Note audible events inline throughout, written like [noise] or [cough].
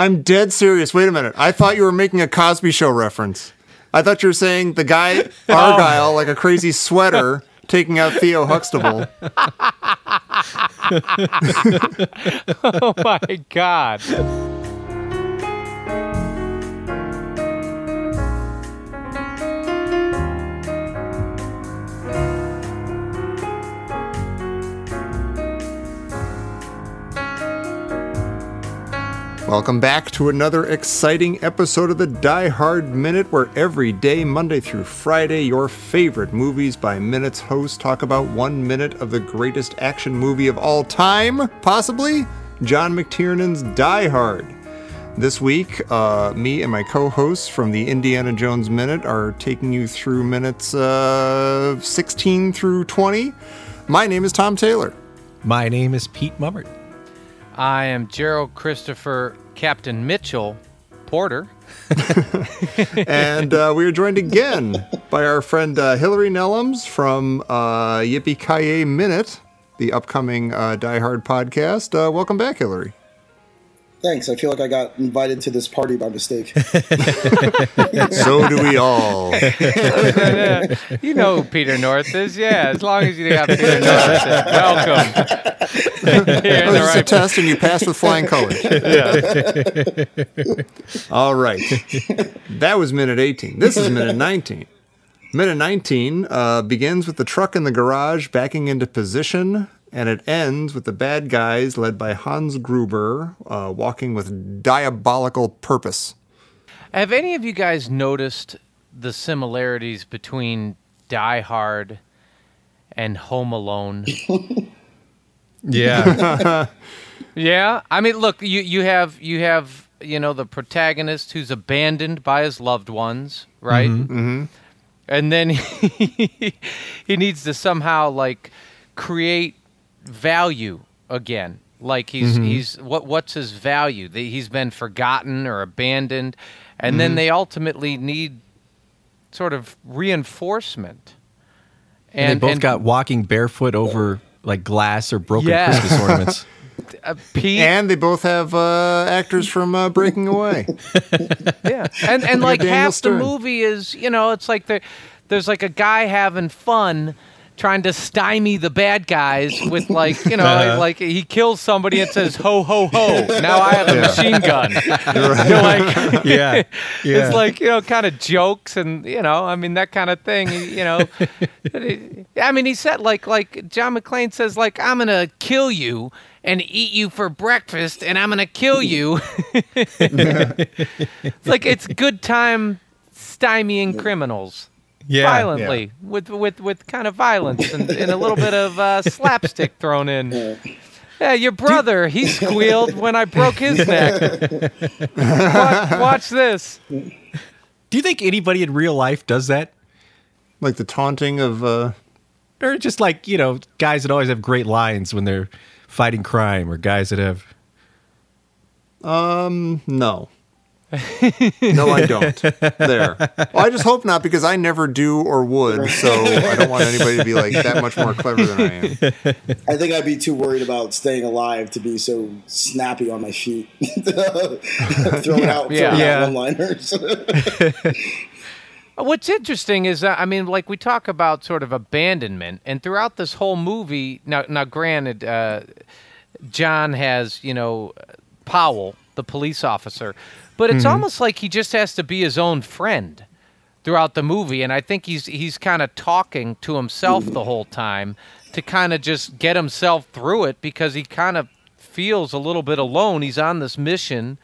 I'm dead serious. Wait a minute. I thought you were making a Cosby Show reference. I thought you were saying the guy [laughs] Argyle, like a crazy sweater, taking out Theo Huxtable. [laughs] oh my god. Welcome back to another exciting episode of the Die Hard Minute, where every day, Monday through Friday, your favorite movies by Minutes hosts talk about one minute of the greatest action movie of all time, possibly John McTiernan's Die Hard. This week, uh, me and my co hosts from the Indiana Jones Minute are taking you through minutes uh, 16 through 20. My name is Tom Taylor. My name is Pete Mummert. I am Gerald Christopher Captain Mitchell Porter. [laughs] and uh, we are joined again by our friend uh, Hillary Nellums from uh, Yippee Ki Minute, the upcoming uh, Die Hard podcast. Uh, welcome back, Hillary. Thanks. I feel like I got invited to this party by mistake. [laughs] so do we all. [laughs] you know who Peter North is, yeah. As long as you got Peter North, [laughs] welcome. It was right a test, and you passed with flying colors. Yeah. all right. That was minute 18. This is minute 19. Minute 19 uh, begins with the truck in the garage backing into position and it ends with the bad guys led by Hans Gruber uh, walking with diabolical purpose. Have any of you guys noticed the similarities between Die Hard and Home Alone? [laughs] yeah. [laughs] yeah. I mean, look, you you have you have you know the protagonist who's abandoned by his loved ones, right? Mm-hmm. Mm-hmm. And then [laughs] he, he needs to somehow like create value again. Like he's mm-hmm. he's what what's his value? He's been forgotten or abandoned, and mm-hmm. then they ultimately need sort of reinforcement. And, and they both and, got walking barefoot over like glass or broken yeah. Christmas ornaments. [laughs] Uh, Pete, and they both have uh, actors from uh, Breaking Away. [laughs] yeah, and and like half Stern. the movie is you know it's like there's like a guy having fun trying to stymie the bad guys with like you know uh, like he kills somebody and says ho ho ho [laughs] now I have a yeah. machine gun. You're [laughs] like [laughs] yeah, yeah. It's like you know kind of jokes and you know I mean that kind of thing. You know, I mean he said like like John McClane says like I'm gonna kill you and eat you for breakfast and I'm gonna kill you. it's like it's good time stymieing criminals yeah, violently yeah. with with with kind of violence and, and a little bit of uh, [laughs] slapstick thrown in. Yeah, your brother, he squealed when I broke his neck. watch, watch this. Do you think anybody in real life does that? Like the taunting of uh or just like, you know, guys that always have great lines when they're fighting crime or guys that have um no no, I don't. There. Well, I just hope not because I never do or would. So I don't want [laughs] anybody to be like that much more clever than I am. I think I'd be too worried about staying alive to be so snappy on my feet, [laughs] throwing yeah. out, yeah. yeah. one-liners. [laughs] What's interesting is, uh, I mean, like we talk about sort of abandonment, and throughout this whole movie, now, now, granted, uh, John has, you know, Powell, the police officer, but it's mm-hmm. almost like he just has to be his own friend throughout the movie, and I think he's he's kind of talking to himself the whole time to kind of just get himself through it because he kind of feels a little bit alone. He's on this mission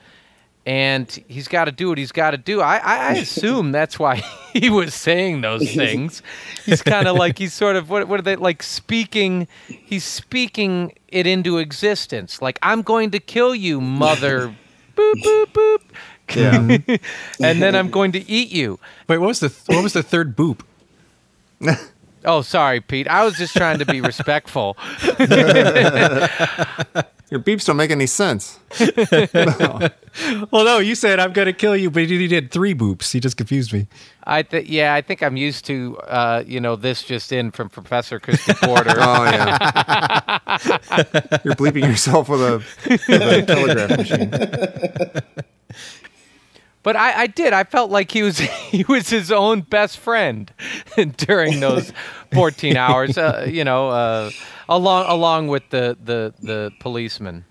and he's got to do what he's got to do. I, I, I, [laughs] assume that's why [laughs] he was saying those [laughs] things. He's kind of like he's sort of what what are they like speaking? He's speaking it into existence. Like I'm going to kill you, mother boop boop boop. Yeah. [laughs] and then I'm [laughs] going to eat you. Wait, what was the what was the third boop? [laughs] oh, sorry, Pete. I was just trying to be respectful. Your beeps don't make any sense. no. [laughs] Well, no, you said I'm going to kill you, but you did three boops. You just confused me. I think, yeah, I think I'm used to, uh, you know, this just in from Professor Christy Porter. [laughs] oh yeah, [laughs] you're bleeping yourself with a, with a telegraph machine. But I, I did. I felt like he was he was his own best friend during those 14 hours. Uh, you know, uh, along along with the the the policeman.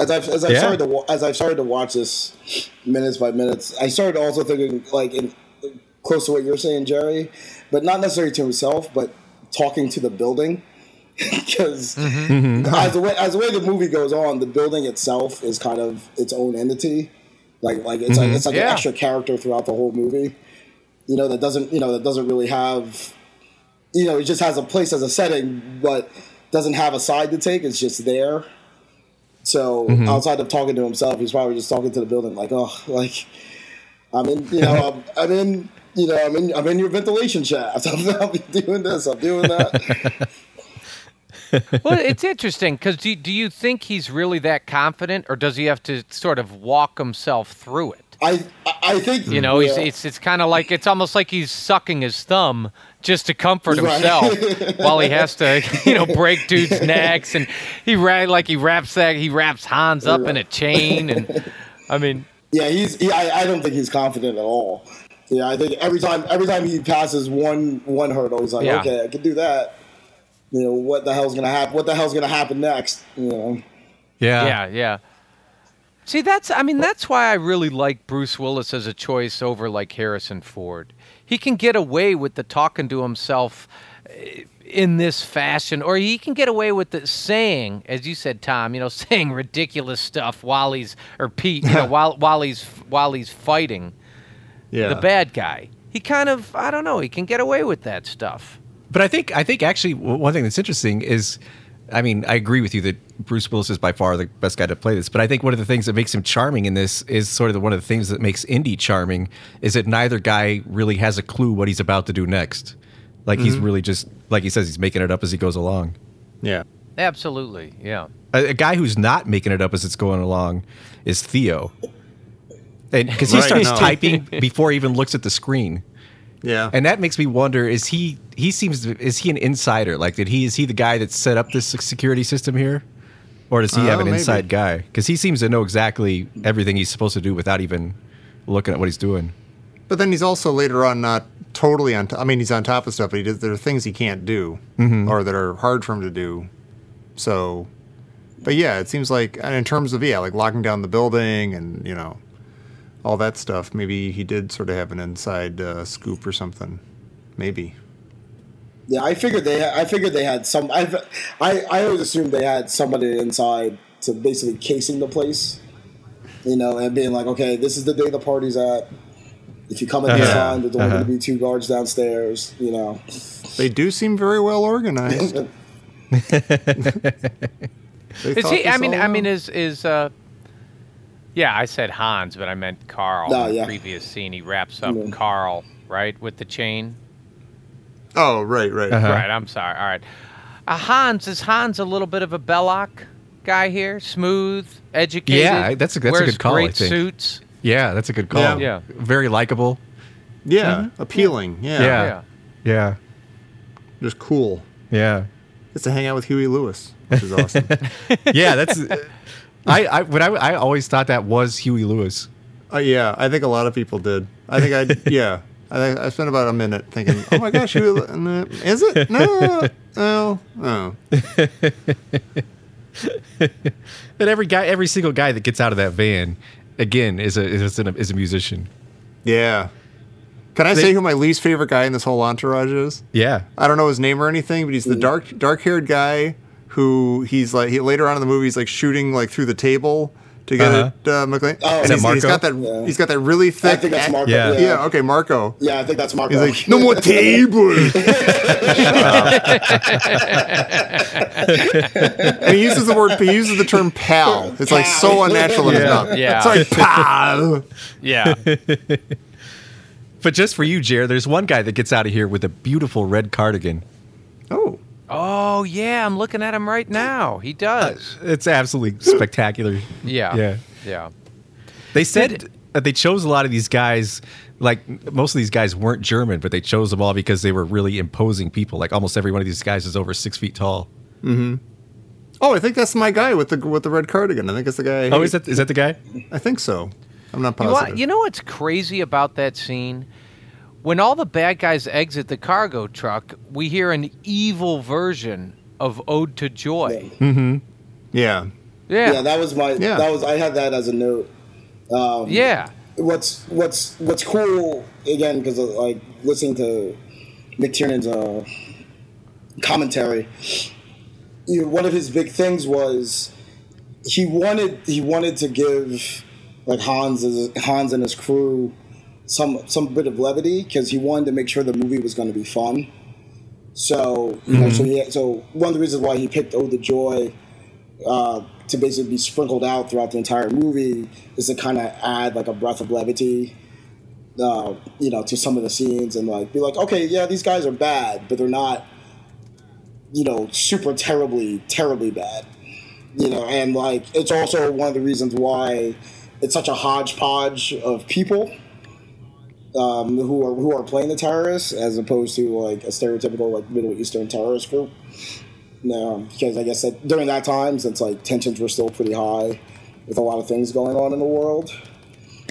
As I've as I've Yeah. started to as I've started to watch this minutes by minutes, I started also thinking like in close to what you're saying, Jerry, but not necessarily to himself, but talking to the building. [laughs] Because mm-hmm. mm-hmm. as the way as the way the movie goes on, the building itself is kind of its own entity. Like like it's like mm-hmm. it's like Yeah. an extra character throughout the whole movie. You know that doesn't you know that doesn't really have you know it just has a place as a setting, but doesn't have a side to take. It's just there. So Mm-hmm. outside of talking to himself, he's probably just talking to the building, like, oh, like I'm in, you know, I'm, [laughs] I'm in, you know, I'm in, I'm in your ventilation shaft. [laughs] I'm, I'm doing this, I'm doing that. [laughs] Well, it's interesting because do, do you think he's really that confident, or does he have to sort of walk himself through it? I, I think You know, he's, yeah. it's it's kind of like it's almost like he's sucking his thumb just to comfort Right. himself [laughs] while he has to, you know, break dudes' [laughs] necks, and he ra- like he wraps that he wraps Hans up in a chain, and I mean, yeah, he's, he, I, I don't think he's confident at all. Yeah, I think every time, every time he passes one, one hurdle, he's like, Yeah. okay, I can do that. You know, what the hell's gonna happen? What the hell's gonna happen next? You know, Yeah. yeah, yeah. See, that's I mean that's why I really like Bruce Willis as a choice over like Harrison Ford. He can get away with the talking to himself eh, in this fashion, or he can get away with the saying, as you said, Tom. You know, [laughs] saying ridiculous stuff while he's or Pete, you know, [laughs] while while he's while he's fighting Yeah. the bad guy. He kind of I don't know. He can get away with that stuff. But I think I think actually one thing that's interesting is, I mean, I agree with you that Bruce Willis is by far the best guy to play this. But I think one of the things that makes him charming in this is sort of the, one of the things that makes Indy charming is that neither guy really has a clue what he's about to do next. Like he's mm-hmm. really just like he says he's making it up as he goes along. yeah. Absolutely, yeah. A, a guy who's not making it up as it's going along is Theo. And because he Right, starts no. typing before he even looks at the screen. Yeah. And that makes me wonder: Is he? He seems. Is he an insider? Like, did he? Is he the guy that set up this security system here, or does he have Oh, an maybe. inside guy? Because he seems to know exactly everything he's supposed to do without even looking at what he's doing. But then he's also later on not totally on. T- I mean, he's on top of stuff, but he does. There are things he can't do, mm-hmm. or that are hard for him to do. So, but yeah, it seems like and in terms of yeah, like locking down the building and you know, all that stuff. Maybe he did sort of have an inside uh, scoop or something. Maybe. Yeah, I figured they. I figured they had some. I, I, I always assumed they had somebody inside to basically casing the place, you know, and being like, okay, this is the day the party's at. If you come at this Uh-huh. time, there's only Uh-huh. going to be two guards downstairs, you know. They do seem very well organized. [laughs] Is he? I mean, I mean, is is uh? Yeah, I said Hans, but I meant Karl. No, in the yeah. previous scene, he wraps up Yeah. Karl right with the chain. Oh, right, right. Uh-huh. Right. I'm sorry. All right. Uh, Hans is Hans a little bit of a Belloq guy here? Smooth, educated. Yeah, that's a- that's a good call, I Great think. suits. Yeah, that's a good call. Yeah. very likable. Yeah, appealing. Yeah. Yeah. Yeah. Yeah, just cool. yeah, Just to hang out with Huey Lewis, which is awesome. [laughs] yeah. That's. [laughs] I I when I I always thought that was Huey Lewis. Uh, yeah, I think a lot of people did. I think I [laughs] yeah. I think I spent about a minute thinking, "Oh my gosh, no, is it? No, no, no." And [laughs] every guy, every single guy that gets out of that van, again, is a is a, is a musician. Yeah. Can I They- say who my least favorite guy in this whole entourage is? Yeah, I don't know his name or anything, but he's the dark dark haired guy who he's like he later on in the movie he's like shooting like through the table to get Uh-huh. at uh, McClane. Oh. and Is that he's, he's got that Marco? he's got that really I thick. think that's Marco. Yeah. Yeah, Yeah, okay, Marco. Yeah, I think that's Marco. He's like, no more [laughs] table. and [laughs] he uses the word, he uses the term pal. It's like so unnatural in his Yeah. mouth. Yeah. Sorry, pal. Yeah. but just for you, Jer, there's one guy that gets out of here with a beautiful red cardigan. Oh. Oh yeah, I'm looking at him right now. He does. It's absolutely spectacular. [laughs] Yeah. Yeah. Yeah. They said that they chose a lot of these guys. Like most of these guys weren't German, but they chose them all because they were really imposing people. Like almost every one of these guys is over six feet tall. Mm-hmm. Oh, I think that's my guy with the with the red cardigan. I think it's the guy. Oh, is that is that the guy? I think so. I'm not You, positive. you know what's crazy about that scene? When all the bad guys exit the cargo truck, we hear an evil version of "Ode to Joy." yeah. Yeah, Yeah, that was my. Yeah. That was I had that as a note. Um, yeah. What's what's what's cool again because like listening to McTiernan's uh, commentary. You know, one of his big things was he wanted he wanted to give like Hans Hans and his crew some some bit of levity because he wanted to make sure the movie was going to be fun. So you know, so he so one of the reasons why he picked "Ode the Joy" uh, to basically be sprinkled out throughout the entire movie is to kind of add like a breath of levity, uh, you know, to some of the scenes and like be like, okay, yeah, these guys are bad, but they're not, you know, super terribly terribly bad, you know, and like it's also one of the reasons why it's such a hodgepodge of people um, who are who are playing the terrorists as opposed to like a stereotypical like Middle Eastern terrorist group. No, because I guess that during that time, since like tensions were still pretty high, with a lot of things going on in the world,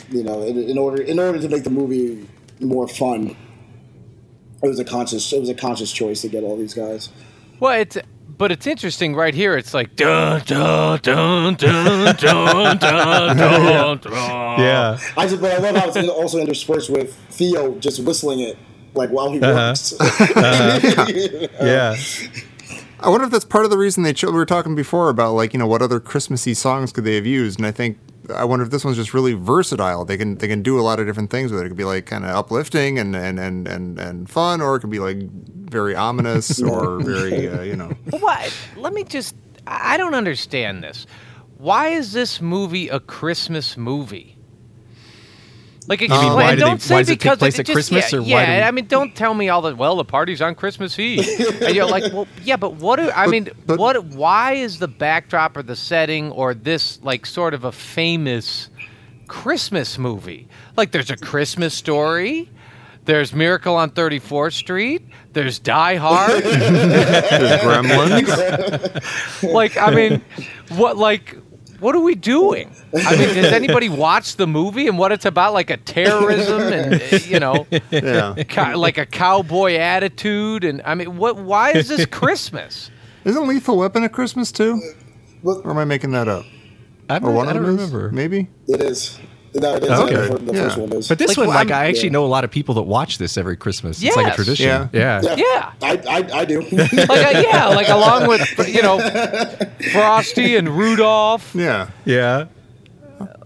you know, in, in order in order to make the movie more fun, it was a conscious it was a conscious choice to get all these guys. Well, it's but it's interesting right here. It's like dun dun dun dun dun dun dun. [laughs] dun. Yeah. I just, but I love how it's also interspersed with Theo just whistling it like while he uh-huh. works. uh-huh. [laughs] yeah. I wonder if that's part of the reason they chose. We were talking before about like you know what other Christmassy songs could they have used, and I think I wonder if this one's just really versatile. They can they can do a lot of different things with it. It could be like kind of uplifting and and and and and fun, or it could be like very ominous [laughs] or very uh, you know. But why? Let me just. I I don't understand this. Why is this movie a Christmas movie? Like explain. mean, um, why do they- don't say why does it take because place it at just- Christmas, Yeah, or why yeah we- I mean, don't tell me all the well, the party's on Christmas Eve. [laughs] and you're like, well, yeah, but what? Do, I mean, but- what? Why is the backdrop or the setting or this like sort of a famous Christmas movie? Like, there's a Christmas story. There's Miracle on 34th Street. There's Die Hard. [laughs] There's Gremlins. [laughs] like I mean, what like what are we doing? I mean, does anybody watch the movie and what it's about? Like a terrorism and you know, Yeah. co- like a cowboy attitude and I mean, what? Why is this [laughs] Christmas? Isn't Lethal Weapon at Christmas too? But Or am I making that up? I'm, Or one I of don't remember. Maybe. it is. No, it is. Okay. The, fir- the first one is. But this Like, one, well, like, I'm- I actually yeah. know a lot of people that watch this every Christmas. It's like a tradition. Yeah. Yeah. yeah, Yeah. I, I, I do. [laughs] Like uh, yeah, like along with [laughs] you know, Frosty and Rudolph. Yeah. Yeah.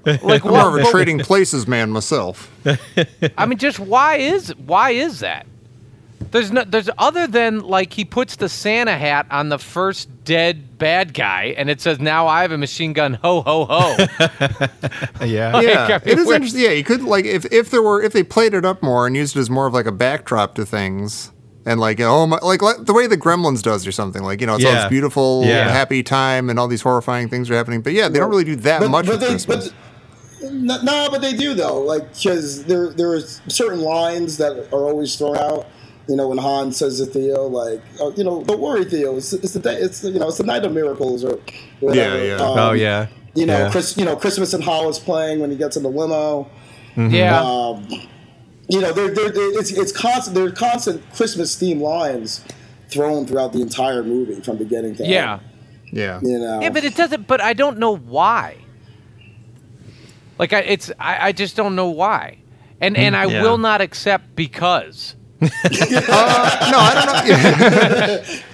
Like [laughs] I'm more of a trading places man myself. I mean, just why is why is that? There's no there's other than like he puts the Santa hat on the first dead bad guy, and it says now I have a machine gun. Ho ho ho. [laughs] Yeah. [laughs] Yeah, I mean, it is interesting. Yeah, you could like if if there were if they played it up more and used it as more of like a backdrop to things. And like oh my, like like the way the Gremlins does or something like you know it's all this beautiful Yeah. happy time and all these horrifying things are happening but yeah they don't really do that much with they, Christmas. But, no, no, but they do though. Like because there there are certain lines that are always thrown out. You know when Han says to Theo, like, oh, you know, don't worry, Theo. It's, it's the day. It's you know it's the night of miracles or whatever. Yeah, yeah. Um, Oh, yeah. You know, Yeah. Chris. You know, Christmas in Hollis playing when he gets in the limo. yeah. Um, you know, there, there, there, it's it's constant. There are constant Christmas theme lines thrown throughout the entire movie from beginning to yeah. end. yeah You know. Yeah, but it doesn't. But I don't know why. Like I, it's I, I just don't know why, and and I yeah. will not accept because. [laughs] Uh, no I don't know [laughs]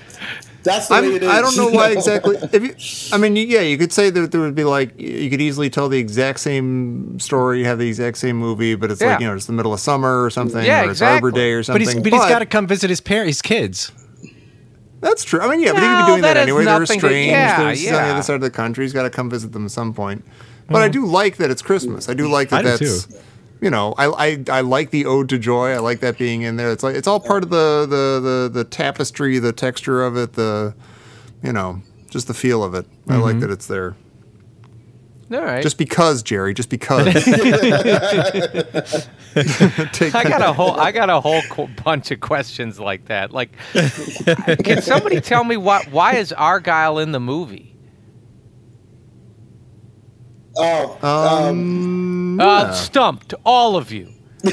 That's the I'm, way it is. I don't know why [laughs] exactly. If you, I mean, yeah, you could say that there would be like you could easily tell the exact same story, have the exact same movie, but it's Yeah. like you know it's the middle of summer or something, Yeah, or it's Arbor. Day or But something. he's, but he's got to come visit his parents, his kids. That's true. I mean, yeah, but he No, could be doing that that, anyway. They're nothing to- estranged. yeah, They're just on the other side of the country. He's got to come visit them at some point. But I mm-hmm. do like that it's Christmas. I do like that I do that's. too. You know, I, I I like the ode to joy. I like that being in there. It's like it's all part of the the the, the tapestry, the texture of it, the you know, just the feel of it. I Mm-hmm. like that it's there. All right. Just because, Jerry. Just because. [laughs] [laughs] [laughs] Take I got a whole I got a whole qu- bunch of questions like that. Like, can somebody tell me why why is Argyle in the movie? Oh, um, Uh, stumped, all of you. [laughs]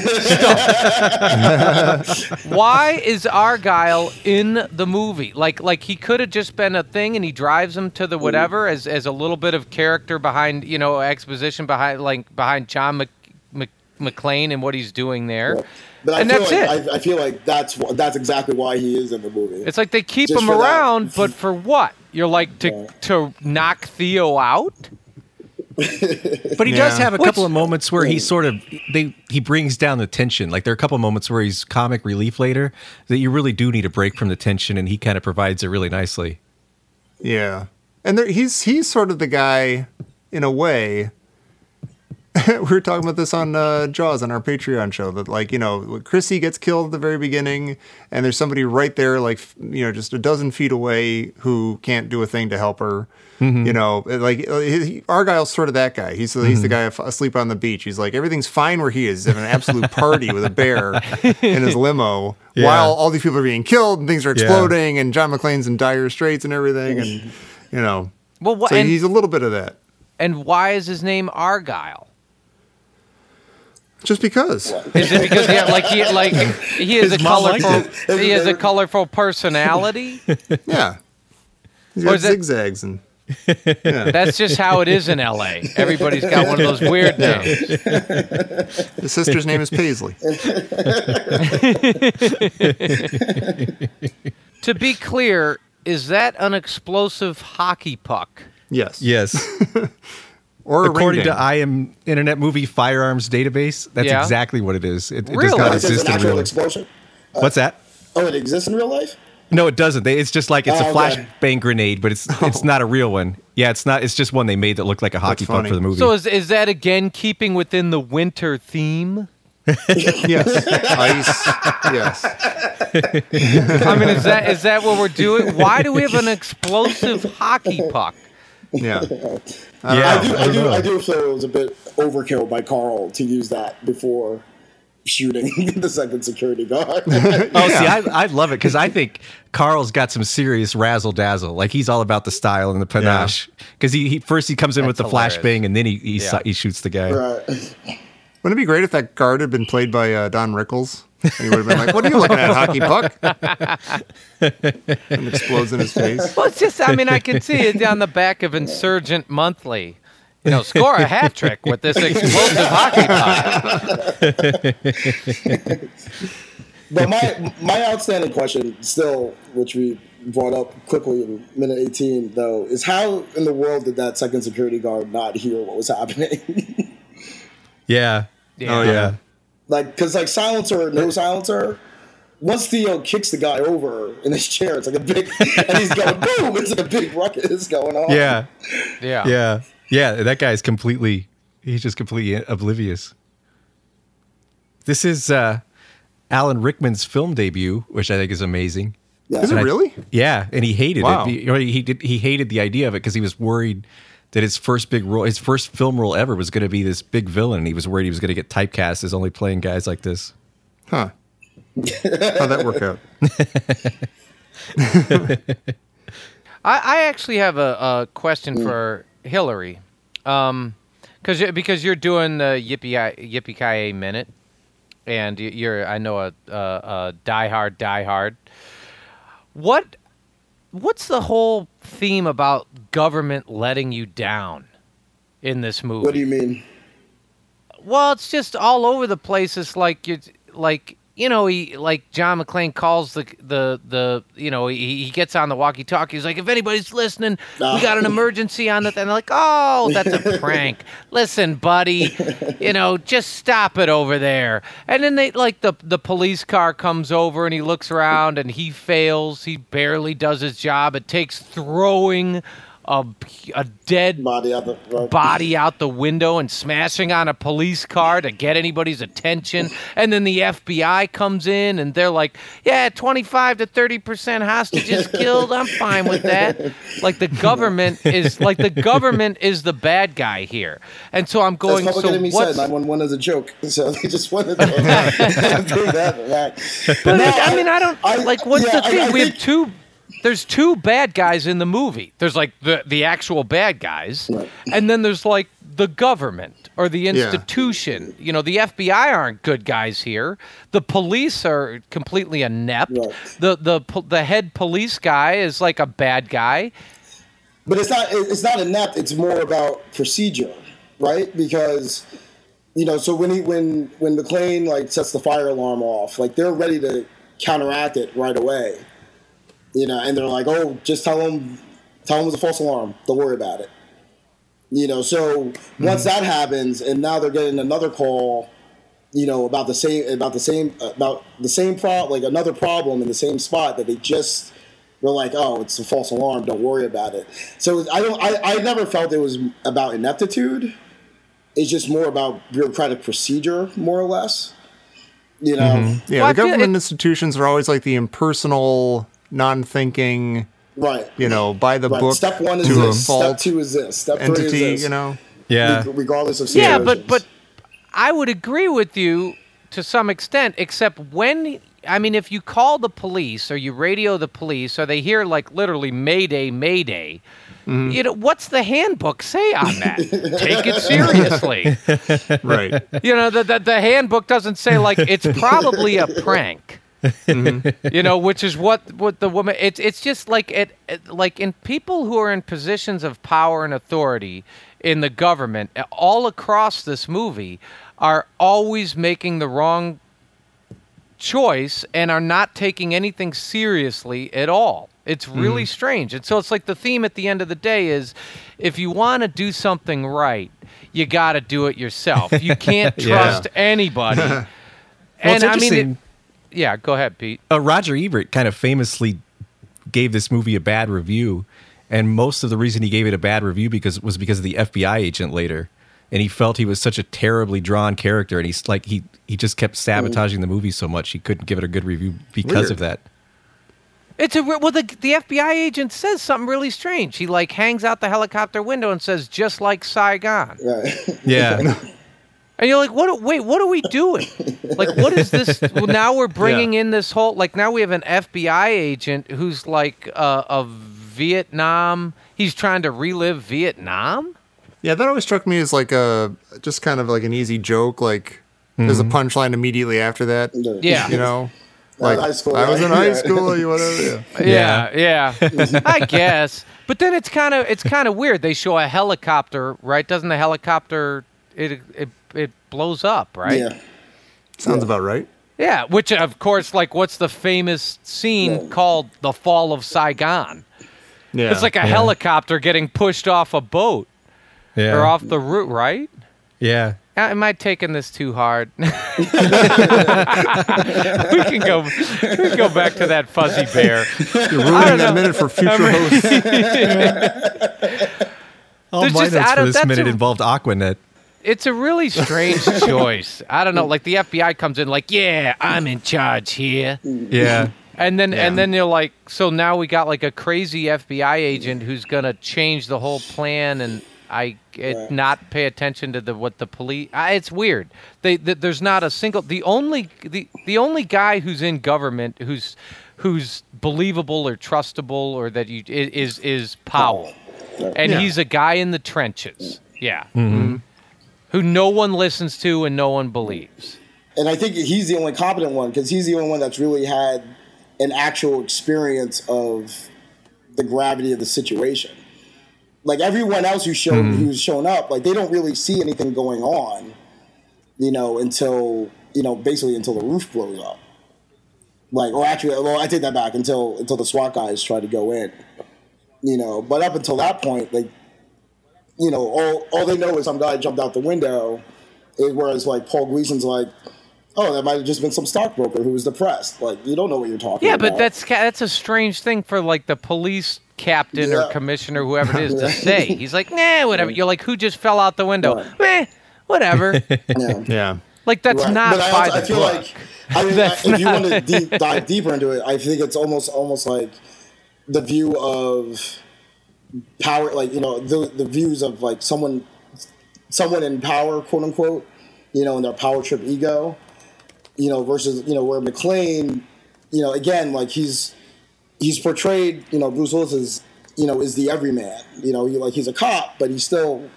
Why is Argyle in the movie? Like, like he could have just been a thing, and he drives him to the whatever as as a little bit of character behind, you know, exposition behind like behind John Mc, Mc, McClane and what he's doing there. but I and feel that's like it. I, I feel like that's that's exactly why he is in the movie. It's like they keep Just him for that. around, but for what? You're like to Yeah. to knock Theo out. But he does have a Which- couple of moments where he sort of they he brings down the tension. Like there are a couple of moments where he's comic relief later that you really do need a break from the tension, and he kind of provides it really nicely. Yeah, and there, he's he's sort of the guy, in a way. [laughs] we were talking about this on uh, Jaws on our Patreon show that like you know Chrissy gets killed at the very beginning, and there's somebody right there like you know just a dozen feet away who can't do a thing to help her. You know, like uh, he, he- Argyle's sort of that guy. He's he's the guy asleep on the beach. He's like everything's fine where he is. He's having an absolute party with a bear in his limo [laughs] Yeah. while all these people are being killed and things are exploding and John McClane's in dire straits and everything and you know. Well, wha- so and- he's a little bit of that. And why is his name Argyle? Just because. Is it because yeah, like he like he has a mom liked colorful he has a colorful personality? [laughs] Yeah. He's Or got is it- zigzags and That's just how it is in LA. Everybody's got one of those weird names. the sister's name is Paisley. [laughs] To be clear, is that an explosive hockey puck? Yes. Yes, [laughs] Or according ring to. I am Internet Movie Firearms Database, that's Yeah. exactly what it is. It, it Really? does not It exist an in real life. explosion. What's that? Oh, it exists in real life. No, it doesn't. They, it's just like it's Oh, a okay. flashbang grenade, but it's [laughs] it's not a real one. Yeah, it's not. It's just one they made that looked like a hockey puck for the movie. So is is that again keeping within the winter theme? [laughs] Yes. [laughs] Ice. Yes. I mean, is that is that what we're doing? Why do we have an explosive hockey puck? Yeah. [laughs] yeah, I do, I, don't do, know. I do feel it was a bit overkill by Karl to use that before shooting [laughs] the second security guard. [laughs] Oh, see, I, I love it because I think Karl's got some serious razzle dazzle. Like he's all about the style and the panache. Because he, he first he comes in with the That's hilarious. flashbang and then he he, Yeah. he shoots the guy. right. Wouldn't it be great if that guard had been played by uh, Don Rickles? And he would have been like, "What are you looking at, hockey puck?" [laughs] and explodes in his face. Well, it's just I mean I can see it on the back of Insurgent Monthly. You know, score a hat trick with this explosive hockey puck. [laughs] But my my outstanding question, still, which we brought up quickly in minute 18, though, is how in the world did that second security guard not hear what was happening? [laughs] Yeah. Yeah. Oh yeah. Like, because like silencer, no silencer. Once Theo kicks the guy over in his chair, it's like a big, and he's going [laughs] boom. It's like a big ruckus going on. Yeah. Yeah. Yeah. Yeah. That guy's completely. He's just completely oblivious. This is uh, Alan Rickman's film debut, which I think is amazing. Yeah. Is it And I- really? Yeah, and he hated Wow. it. He, he did. He hated the idea of it because he was worried that his first big role, his first film role ever, was going to be this big villain. And he was worried he was going to get typecast as only playing guys like this. Huh. [laughs] How'd that work out? [laughs] I, I actually have a, a question for Hillary, um, because because you're doing the yippee yippee ki minute, and you- you're I know a, a, a die hard die hard. What what's the whole theme about government letting you down in this movie? What do you mean? Well, it's just all over the place. It's like you like you know he like John McClane calls the the the you know he, he gets on the walkie-talkie. He's like, if anybody's listening, we got an emergency on the. And they're like, oh, that's a [laughs] prank. Listen, buddy, you know, just stop it over there. And then they like the the police car comes over and he looks around and he fails. He barely does his job. It takes throwing a a dead Body out the right. body out the window and smashing on a police car to get anybody's attention. And then the FBI comes in and they're like, yeah, 25 to 30% hostages [laughs] killed. I'm fine with that. Like the government is like the government is the bad guy here. And so I'm going, Public so Enemy what's said, 911 is a joke. [laughs] So they just wanted to [laughs] do that. But No, I, I mean, I don't I- like. What's yeah, the thing? I we have two. There's two bad guys in the movie. There's like the the actual bad guys, Right. and then there's like the government or the institution. You know, the FBI aren't good guys here. The police are completely inept. Right. The the the head police guy is like a bad guy. But it's not it's not inept. It's more about procedure, right? Because you know, so when he when when McClane like sets the fire alarm off, like they're ready to counteract it right away. You know, and they're like, "Oh, just tell them, tell them it was a false alarm. Don't worry about it." You know, so once mm-hmm. that happens, and now they're getting another call, you know, about the same about the same about the same problem, like another problem in the same spot that they just were like, "Oh, it's a false alarm. Don't worry about it." So I don't. I, I never felt it was about ineptitude. It's just more about bureaucratic procedure, more or less. You know, mm-hmm. Yeah, Well, the government it- institutions are always like the impersonal, non-thinking, right? you know, by the Right. book Step one is to a this. Step two is this. Step three is this. you know. Yeah. Regardless of Yeah, but but I would agree with you to some extent, except when I mean, if you call the police or you radio the police or they hear like literally Mayday, Mayday. Mm-hmm. You know what's the handbook say on that? [laughs] Take it seriously. [laughs] Right. You know the, the the handbook doesn't say like it's probably a prank. Mm-hmm. You know, which is what what the woman. It's it's just like it, it like in people who are in positions of power and authority in the government all across this movie are always making the wrong choice and are not taking anything seriously at all. It's really mm. strange. And so it's like the theme at the end of the day is if you want to do something right, you got to do it yourself. You can't [laughs] Yeah. trust anybody. [laughs] Well, and I mean, it- yeah, go ahead, Pete. uh, Roger Ebert kind of famously gave this movie a bad review, and most of the reason he gave it a bad review because was because of the FBI agent later, and he felt he was such a terribly drawn character, and he's like he he just kept sabotaging the movie so much he couldn't give it a good review because Weird. of that. It's a well, the the FBI agent says something really strange. He like hangs out the helicopter window and says, "Just like Saigon." Right. Yeah, [laughs] And you're like, what? Wait, what are we doing? Like, what is this? [laughs] Well, now we're bringing in this whole like now we have an FBI agent who's like uh, of Vietnam. He's trying to relive Vietnam. Yeah, that always struck me as like a just kind of like an easy joke. Like there's a punchline immediately after that. Yeah. You know, like high school, I was in high school. You whatever. Yeah. [laughs] Yeah, yeah. I guess. But then it's kind of it's kind of weird. They show a helicopter, right? Doesn't the helicopter it it it blows up, right? Yeah. Sounds about right. Yeah, which of course, like, what's the famous scene Yeah. called "The Fall of Saigon"? Yeah. It's like a helicopter getting pushed off a boat yeah, or off the route, right? yeah. Uh, Am I taking this too hard? [laughs] we can go. We can go back to that fuzzy bear. You're ruining that minute for future hosts. [laughs] All There's my just- notes for this minute a- involved Aquanet. It's a really strange [laughs] choice. I don't know. Like the FBI comes in, like, yeah, I'm in charge here. Yeah, And then Yeah. and then you're like, so now we got like a crazy FBI agent who's gonna change the whole plan and I it, Right. not pay attention to the what the police. I, it's weird. They, th there's not a single the only the the only guy who's in government who's who's believable or trustable or that you is is Powell, and Yeah. he's a guy in the trenches. Yeah. Mm-hmm. Mm-hmm. Who no one listens to and no one believes. And I think he's the only competent one because he's the only one that's really had an actual experience of the gravity of the situation. Like everyone else who's shown mm-hmm. who's shown up, like they don't really see anything going on, you know, until you know, basically until the roof blows up. Like, or actually, well, I take that back until until the SWAT guys try to go in, you know. But up until that point, like, you know, all all they know is some guy jumped out the window. Whereas like Paul Gleason's like, oh, that might have just been some stockbroker who was depressed. Like you don't know what you're talking Yeah, about. but that's that's a strange thing for like the police captain Yeah. or commissioner, whoever it is, to [laughs] say. He's like, nah, whatever. You're like, who just fell out the window? Right. [laughs] Eh, whatever. [laughs] yeah. Yeah. like that's Right. not But I, by also, the I feel book. like I mean, That's if you want to deep, dive deeper into it, I think it's almost almost like the view of power, like you know, the the views of like someone someone in power, quote unquote, you know, in their power trip ego, you know, versus you know where McClane, you know, again, like he's he's portrayed, you know, Bruce Willis is you know is the everyman, you know, he, like he's a cop, but he's still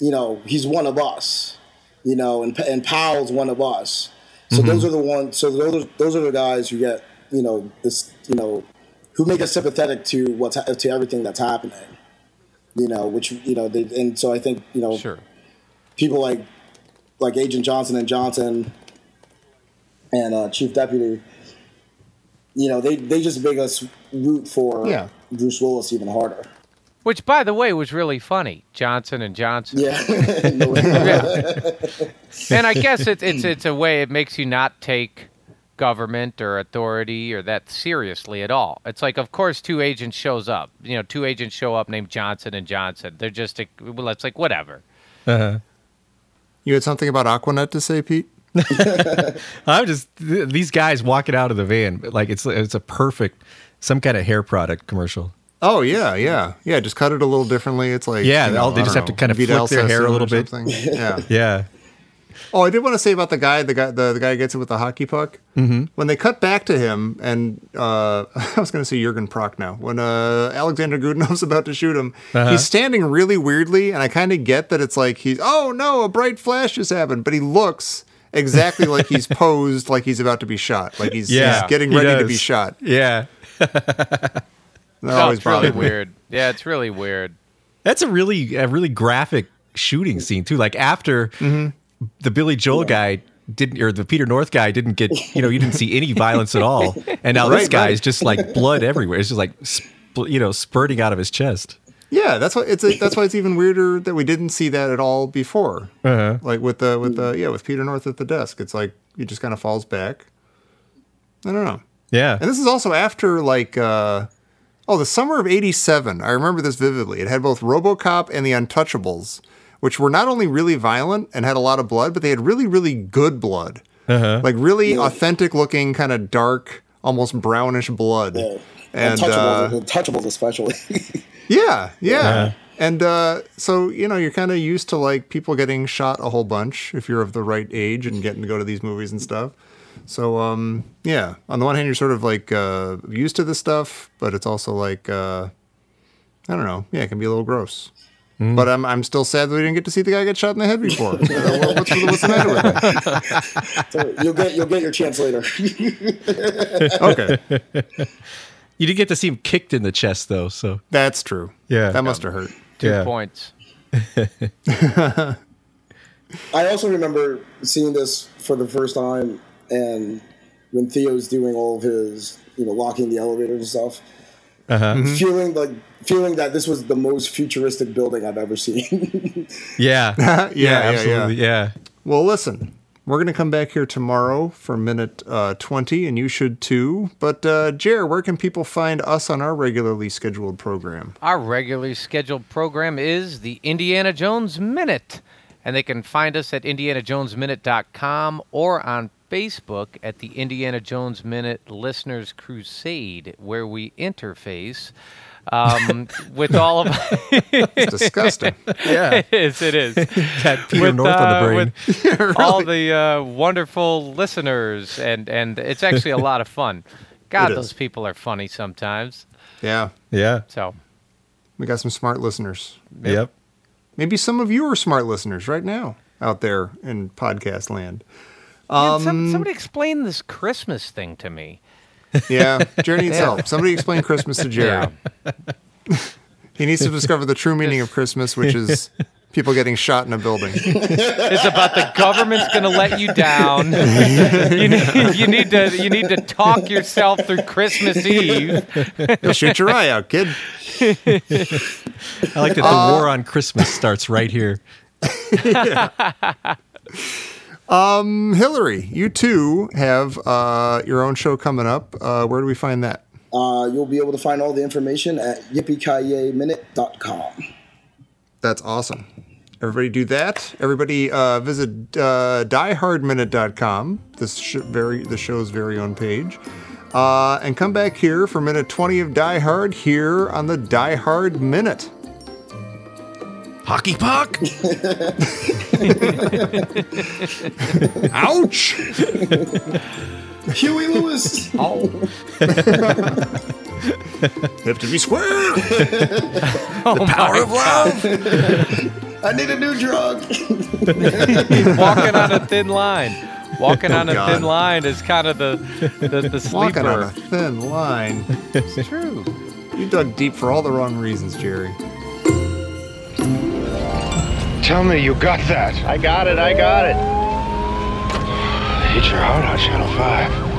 you know, he's one of us, you know, and and Powell's one of us. So those are the ones. So those are, those are the guys who get you know this you know who make us sympathetic to what's ha- to everything that's happening. You know, which you know, they, and so I think you know Sure. people like like Agent Johnson and Johnson and uh, Chief Deputy. You know, they they just make us root for Yeah. Bruce Willis even harder. Which, by the way, was really funny. Johnson and Johnson. Yeah. [laughs] [laughs] And I guess it's it's it's a way it makes you not take government or authority or that seriously at all. It's like, of course, two agents shows up. You know, two agents show up named Johnson and Johnson. They're just a, well, it's like whatever. Uh-huh. You had something about Aquanet to say, Pete? [laughs] I'm just th- these guys walking out of the van like it's it's a perfect some kind of hair product commercial. Oh yeah, yeah, yeah. Just cut it a little differently. It's like Yeah, you know, they just don't have to kind of Vidal flick their hair a little bit. Yeah. [laughs] Yeah. Oh, I did want to say about the guy, the guy, the, the guy gets it with the hockey puck. Mm-hmm. When they cut back to him, and uh, [laughs] I was going to say Jurgen Prochnow. When uh, Alexander Godunov's [laughs] about to shoot him, Uh-huh. he's standing really weirdly, and I kind of get that it's like he's, oh no, a bright flash just happened, but he looks exactly like he's [laughs] posed, like he's about to be shot, like he's, Yeah. he's getting he ready to be shot. Yeah. That Oh, always it's really weird. Yeah, it's really weird. That's a really a really graphic shooting scene too. Like after the Billy Joel guy didn't or the Peter North guy didn't get you know you didn't see any violence at all, [laughs] and now this guy right. is just like blood everywhere. It's just like you know spurting out of his chest. Yeah, that's why it's that's why it's even weirder that we didn't see that at all before. Uh-huh. Like with the with the yeah with Peter North at the desk, it's like he just kind of falls back. I don't know. Yeah. And this is also after like uh oh the summer of '87. I remember this vividly. It had both RoboCop and The Untouchables, which were not only really violent and had a lot of blood, but they had really really good blood, Uh-huh. like really authentic looking, kind of dark, almost brownish blood. Yeah. And Untouchables, uh, Untouchables especially. [laughs] yeah, yeah. Uh-huh. And uh, so, you know, you're kind of used to like people getting shot a whole bunch if you're of the right age and getting to go to these movies and stuff. So, um, yeah, on the one hand, you're sort of like uh, used to this stuff, but it's also like, uh, I don't know. Yeah, it can be a little gross. But I'm, I'm still sad that we didn't get to see the guy get shot in the head before. You know, what- what's, the- what's the matter with it? So you'll get you'll get your chance later. [laughs] Okay, You did get to see him kicked in the chest though, so that's true. Yeah. That must have hurt. Two Yeah. points. [laughs] I also remember seeing this for the first time, and when Theo's doing all of his, you know, locking the elevators and stuff, uh-huh. feeling like feeling that this was the most futuristic building I've ever seen. yeah. [laughs] yeah, yeah, [laughs] absolutely. Yeah. Well, listen, we're going to come back here tomorrow for minute uh, 20, and you should too. But, uh, Jer, where can people find us on our regularly scheduled program? Our regularly scheduled program is the Indiana Jones Minute. And they can find us at indianajonesminute.com or on Facebook at the Indiana Jones Minute Listeners Crusade, where we interface um, with all of [laughs] It's disgusting. [laughs] Yeah. it is, it is. Got Peter With, North on uh, the brain. with [laughs] all the uh, wonderful listeners, and, and it's actually a lot of fun. God, It is. those people are funny sometimes. yeah, yeah. So, we got some smart listeners. Yep. Maybe some of you are smart listeners right now out there in podcast land. Man, Um, some, somebody explain this Christmas thing to me. Yeah, Jer needs help. Somebody explain Christmas to Jerry. He needs to discover the true meaning of [laughs] Christmas, which is people getting shot in a building. It's about the government's going to let you down. [laughs] you, need, you need to you need to talk yourself through Christmas Eve. You'll shoot your eye out, kid. I like that the uh, war on Christmas starts right here. [laughs] Hillary, you too have uh, your own show coming up. Uh, where do we find that? uh, you'll be able to find all the information at yippee That's awesome. Everybody do that. Everybody uh, visit uh, diehardminute.com, this sh- very the show's very own page. Uh, and come back here for minute 20 of Die Hard here on the Die Hard Minute. Hockey puck. [laughs] [laughs] Ouch! Huey Lewis. Oh. [laughs] Have to be square. [laughs] Oh the power of love. I need a new drug. Walking on a thin line. Walking oh, on a thin line is kind of the the, the sleeper. Walking on a thin line. It's true. You dug deep for all the wrong reasons, Jerry. Tell me you got that. I got it, I got it. Hit your heart on Channel 5.